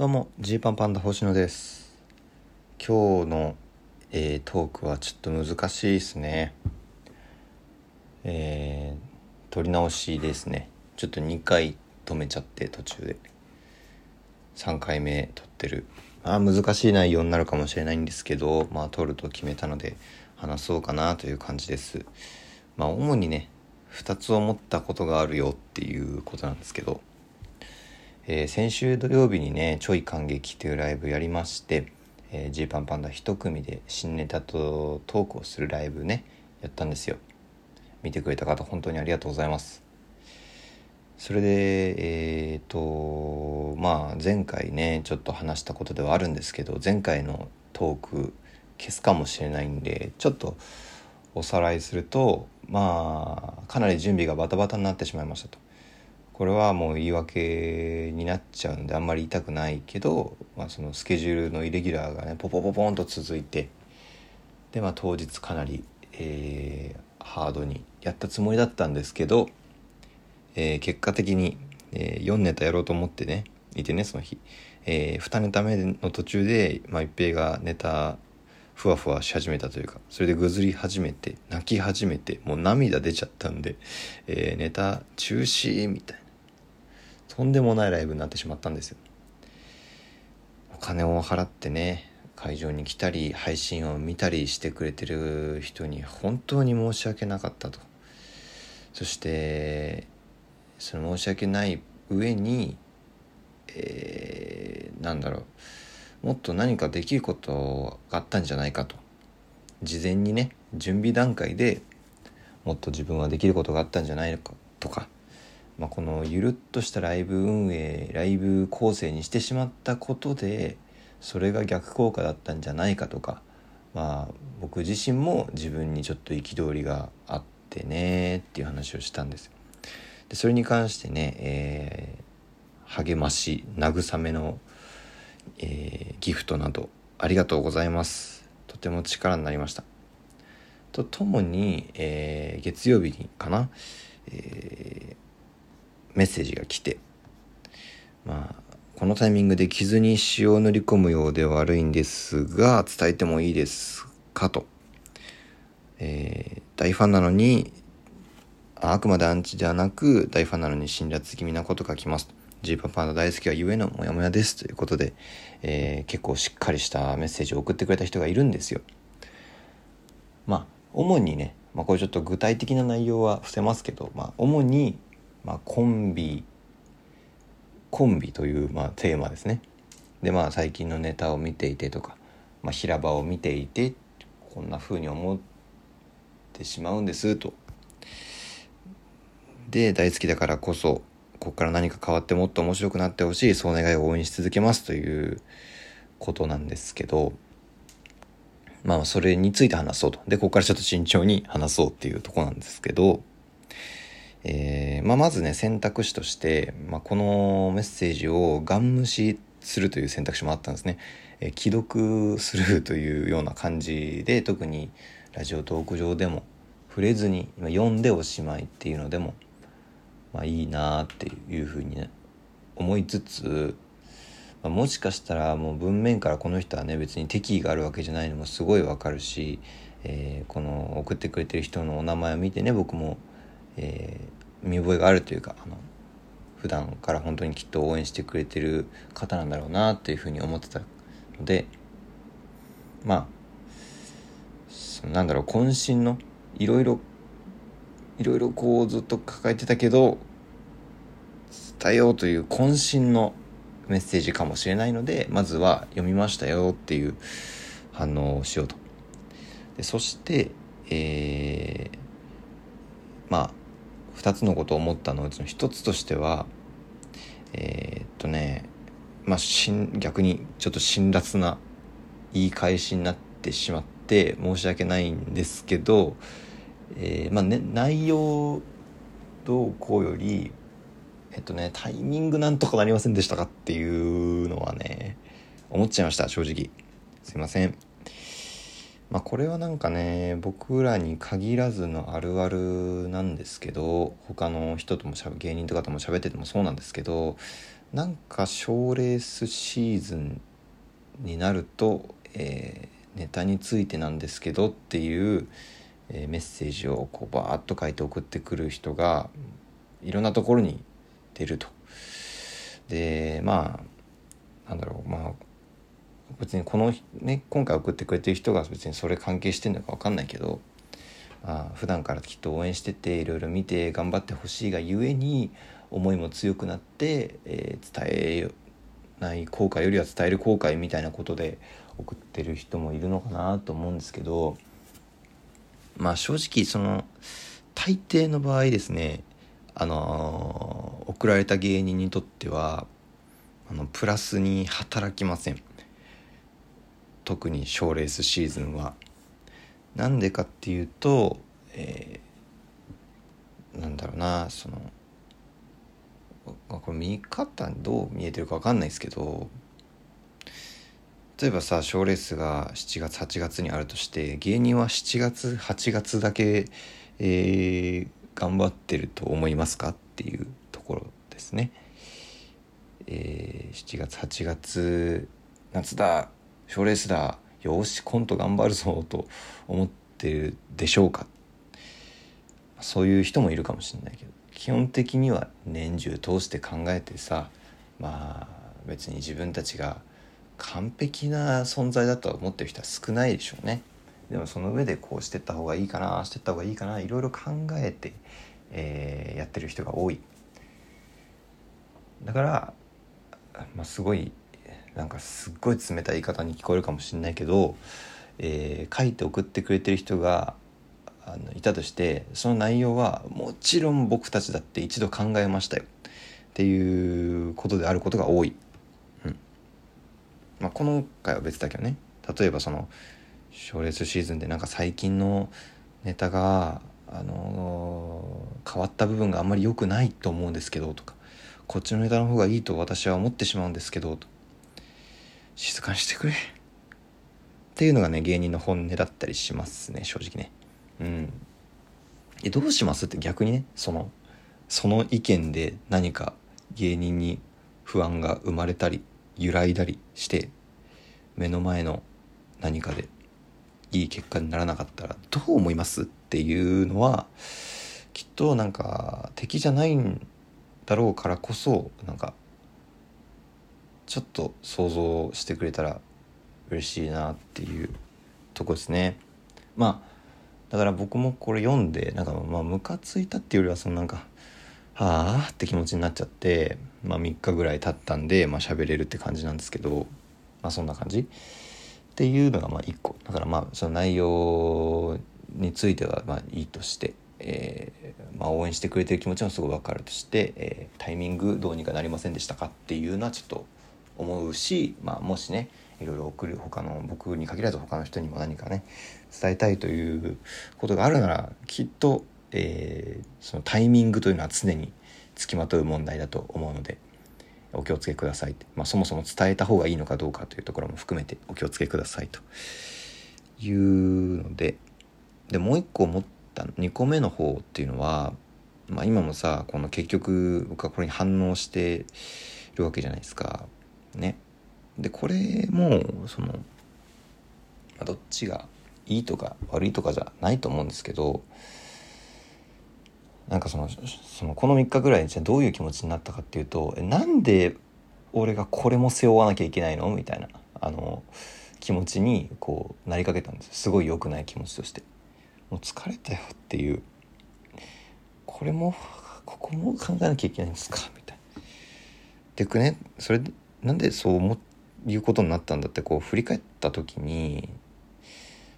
どうもジーパンパンダ星野です。今日の、えー、トークはちょっと難しいですね。えー、撮り直しですね。ちょっと2回止めちゃって途中で。3回目撮ってる。あ難しい内容になるかもしれないんですけどまあ撮ると決めたので話そうかなという感じです。まあ主にね2つ思ったことがあるよっていうことなんですけどえー、先週土曜日にね「ちょい感激」というライブやりましてジ、えー、パンパンダ一組で新ネタとトークをするライブねやったんですよ。見てくれた方本当にありがとうございます。それでえっ、ー、とまあ前回ねちょっと話したことではあるんですけど前回のトーク消すかもしれないんでちょっとおさらいするとまあかなり準備がバタバタになってしまいましたと。これはもう言い訳になっちゃうんであんまり言いたくないけど、まあ、そのスケジュールのイレギュラーがねポポポポンと続いてでまあ当日かなり、えー、ハードにやったつもりだったんですけど、えー、結果的に、えー、4ネタやろうと思ってねいてねその日、えー、2ネタ目の途中で、まあ、一平がネタふわふわし始めたというかそれでぐずり始めて泣き始めてもう涙出ちゃったんで、えー、ネタ中止みたいな。とんでもないライブになってしまったんですよ。お金を払ってね会場に来たり配信を見たりしてくれてる人に本当に申し訳なかったと。そしてその申し訳ない上にえー、なんだろう。もっと何かできることがあったんじゃないかと。事前にね準備段階でもっと自分はできることがあったんじゃないかとか。まあ、このゆるっとしたライブ運営ライブ構成にしてしまったことでそれが逆効果だったんじゃないかとかまあ僕自身も自分にちょっと憤りがあってねっていう話をしたんですでそれに関してね、えー、励まし慰めの、えー、ギフトなどありがとうございます。とても力になりました。とともに、えー、月曜日にかな、えメッセージが来てまあこのタイミングで傷に塩を塗り込むようで悪いんですが伝えてもいいですかと、えー、大ファンなのにあくまでアンチではなく大ファンなのに辛辣気味なこと書きますジーパパの大好きはゆえのモヤモヤです。ということで、えー、結構しっかりしたメッセージを送ってくれた人がいるんですよ。まあ主にね、まあ、これちょっと具体的な内容は伏せますけど、まあ、主にまあ、コンビコンビという、まあ、テーマですね。でまあ最近のネタを見ていてとか、まあ、平場を見ていてこんな風に思ってしまうんですと。で大好きだからこそここから何か変わってもっと面白くなってほしいそう願いを応援し続けますということなんですけどまあそれについて話そうと。でここからちょっと慎重に話そうっていうとこなんですけどえー、まあ、まずね選択肢として、まあ、このメッセージをガン無視するという選択肢もあったんですね、えー、既読するというような感じで特にラジオトーク上でも触れずに読んでおしまいっていうのでも、まあ、いいなっていうふうにね思いつつ、まあ、もしかしたらもう文面からこの人はね別に敵意があるわけじゃないのもすごいわかるし、えー、この送ってくれてる人のお名前を見てね僕もえー、見覚えがあるというかあの普段から本当にきっと応援してくれてる方なんだろうなっていうふうに思ってたのでまあなんだろう渾身のいろいろいろいろこうずっと抱えてたけど伝えようという渾身のメッセージかもしれないのでまずは読みましたよっていう反応をしようと。でそしてえー、まあ2つのことを思ったのうちの1つとしてはえー、っとねまあ逆にちょっと辛辣な言い返しになってしまって申し訳ないんですけど、えー、まあね内容どうこうよりえっとねタイミングなんとかなりませんでしたかっていうのはね思っちゃいました正直。すいません。まあこれはなんかね僕らに限らずのあるあるなんですけど他の人ともしゃ芸人とかとも喋っててもそうなんですけどなんか賞レースシーズンになると、えー、ネタについてなんですけどっていう、えー、メッセージをこうバーッと書いて送ってくる人がいろんなところに出ると。でまあなんだろうまあ別にこのね今回送ってくれてる人が別にそれ関係してんのか分かんないけどあ普段からきっと応援してていろいろ見て頑張ってほしいがゆえに思いも強くなって、えー、伝えない後悔よりは伝える後悔みたいなことで送ってる人もいるのかなと思うんですけどまあ正直その大抵の場合ですねあのー、送られた芸人にとってはあのプラスに働きません。特に賞レースシーズンは。なんでかっていうと、えー、なんだろうなそのこれ見方どう見えてるか分かんないですけど例えばさ賞レースが7月8月にあるとして芸人は7月8月だけ、えー、頑張ってると思いますかっていうところですね。えー、7月8月夏だ賞レースだ。よしコント頑張るぞと思ってるでしょうか。そういう人もいるかもしれないけど。基本的には年中通して考えてさまあ別に自分たちが完璧な存在だと思ってる人は少ないでしょうね。でもその上でこうしてった方がいいかなしてった方がいいかないろいろ考えて、えー、やってる人が多い。だから、まあ、すごいなんかすっごい冷たい言い方に聞こえるかもしれないけど、えー、書いて送ってくれてる人があのいたとしてその内容はもちろん僕たちだって一度考えましたよ。っていうことであることが多い。うん。まあ、この回は別だけどね。例えばその賞レースシーズンでなんか最近のネタが、あのー、変わった部分があんまり良くないと思うんですけどとかこっちのネタの方がいいと私は思ってしまうんですけどと静かにしてくれ。っていうのがね芸人の本音だったりしますね正直ね。うん。えどうしますって逆にねそのその意見で何か芸人に不安が生まれたり揺らいだりして目の前の何かでいい結果にならなかったらどう思いますっていうのはきっとなんか敵じゃないんだろうからこそなんかちょっと想像してくれたら嬉しいなっていうとこですね。まあだから僕もこれ読んでなんかまあムカついたっていうよりはそのなんかはあって気持ちになっちゃってまあ3日ぐらい経ったんでまあ喋れるって感じなんですけどまあそんな感じ。っていうのがまあ1個。だからまあその内容についてはまあいいとして、えーまあ、応援してくれてる気持ちもすごい分かるとして、えー、タイミングどうにかなりませんでしたかっていうのはちょっと思うし、まあ、もしねいろいろ送る他の僕に限らず他の人にも何かね伝えたいということがあるならきっと、えー、そのタイミングというのは常につきまとう問題だと思うのでお気をつけくださいってまあ、そもそも伝えた方がいいのかどうかというところも含めてお気をつけくださいというのででもう一個思った2個目の方っていうのは、まあ、今もさこの結局僕はこれに反応してるわけじゃないですか。ね。でこれもその、どっちがいいとか悪いとかじゃないと思うんですけどなんかそのそのこの3日ぐらいじゃどういう気持ちになったかっていうとえなんで俺がこれも背負わなきゃいけないの？みたいなあの気持ちにこうなりかけたんですすごい良くない気持ちとして。もう疲れたよっていう。これもここも考えなきゃいけないんですか？みたいな。でねそれなんでそう思いうことになったんだってこう振り返った時に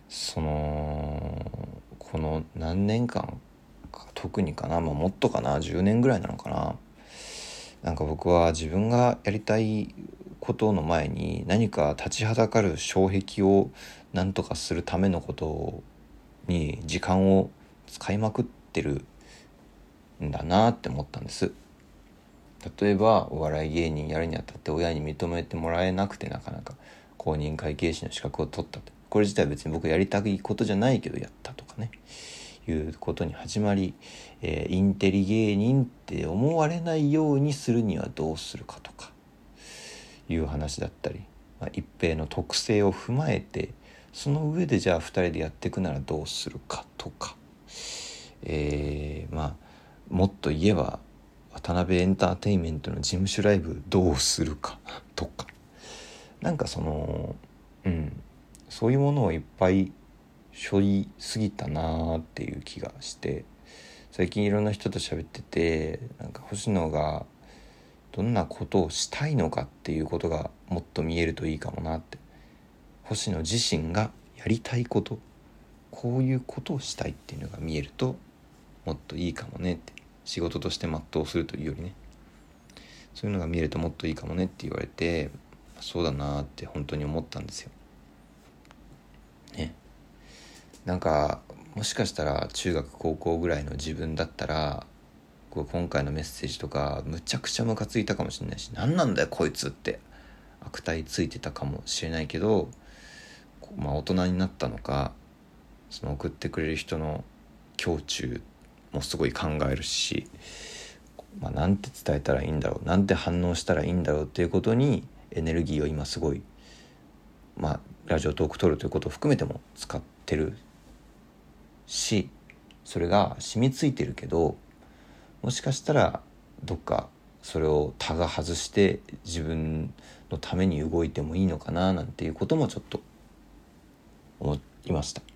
そのこの何年間か特にかな、まあ、もっとかな10年ぐらいなのかななんか僕は自分がやりたいことの前に何か立ちはだかる障壁を何とかするためのことに時間を使いまくってるんだなって思ったんです。例えばお笑い芸人やるにあたって親に認めてもらえなくてなかなか公認会計士の資格を取ったと。これ自体別に僕やりたいことじゃないけどやったとかね。いうことに始まり、えー、インテリ芸人って思われないようにするにはどうするかとか。いう話だったり、まあ、一平の特性を踏まえてその上でじゃあ2人でやっていくならどうするかとか、えー、まあもっと言えば渡辺エンターテインメントの事務所ライブどうするかとか。なんかそのうん。そういうものをいっぱい背負いすぎたなーっていう気がして。最近いろんな人と喋っててなんか星野がどんなことをしたいのかっていうことがもっと見えるといいかもなって。星野自身がやりたいことこういうことをしたいっていうのが見えるともっといいかもねって。仕事として全うするというよりねそういうのが見えるともっといいかもねって言われてそうだなって本当に思ったんですよ。ね。なんかもしかしたら中学高校ぐらいの自分だったら今回のメッセージとかむちゃくちゃムカついたかもしれないし何なんだよこいつって悪態ついてたかもしれないけどまあ大人になったのかその送ってくれる人の胸中もすごい考えるし、まあ、なんて伝えたらいいんだろうなんて反応したらいいんだろうっていうことにエネルギーを今すごいまあラジオトーク撮るということを含めても使ってるしそれが染みついてるけどもしかしたらどっかそれを他が外して自分のために動いてもいいのかななんていうこともちょっと思いました。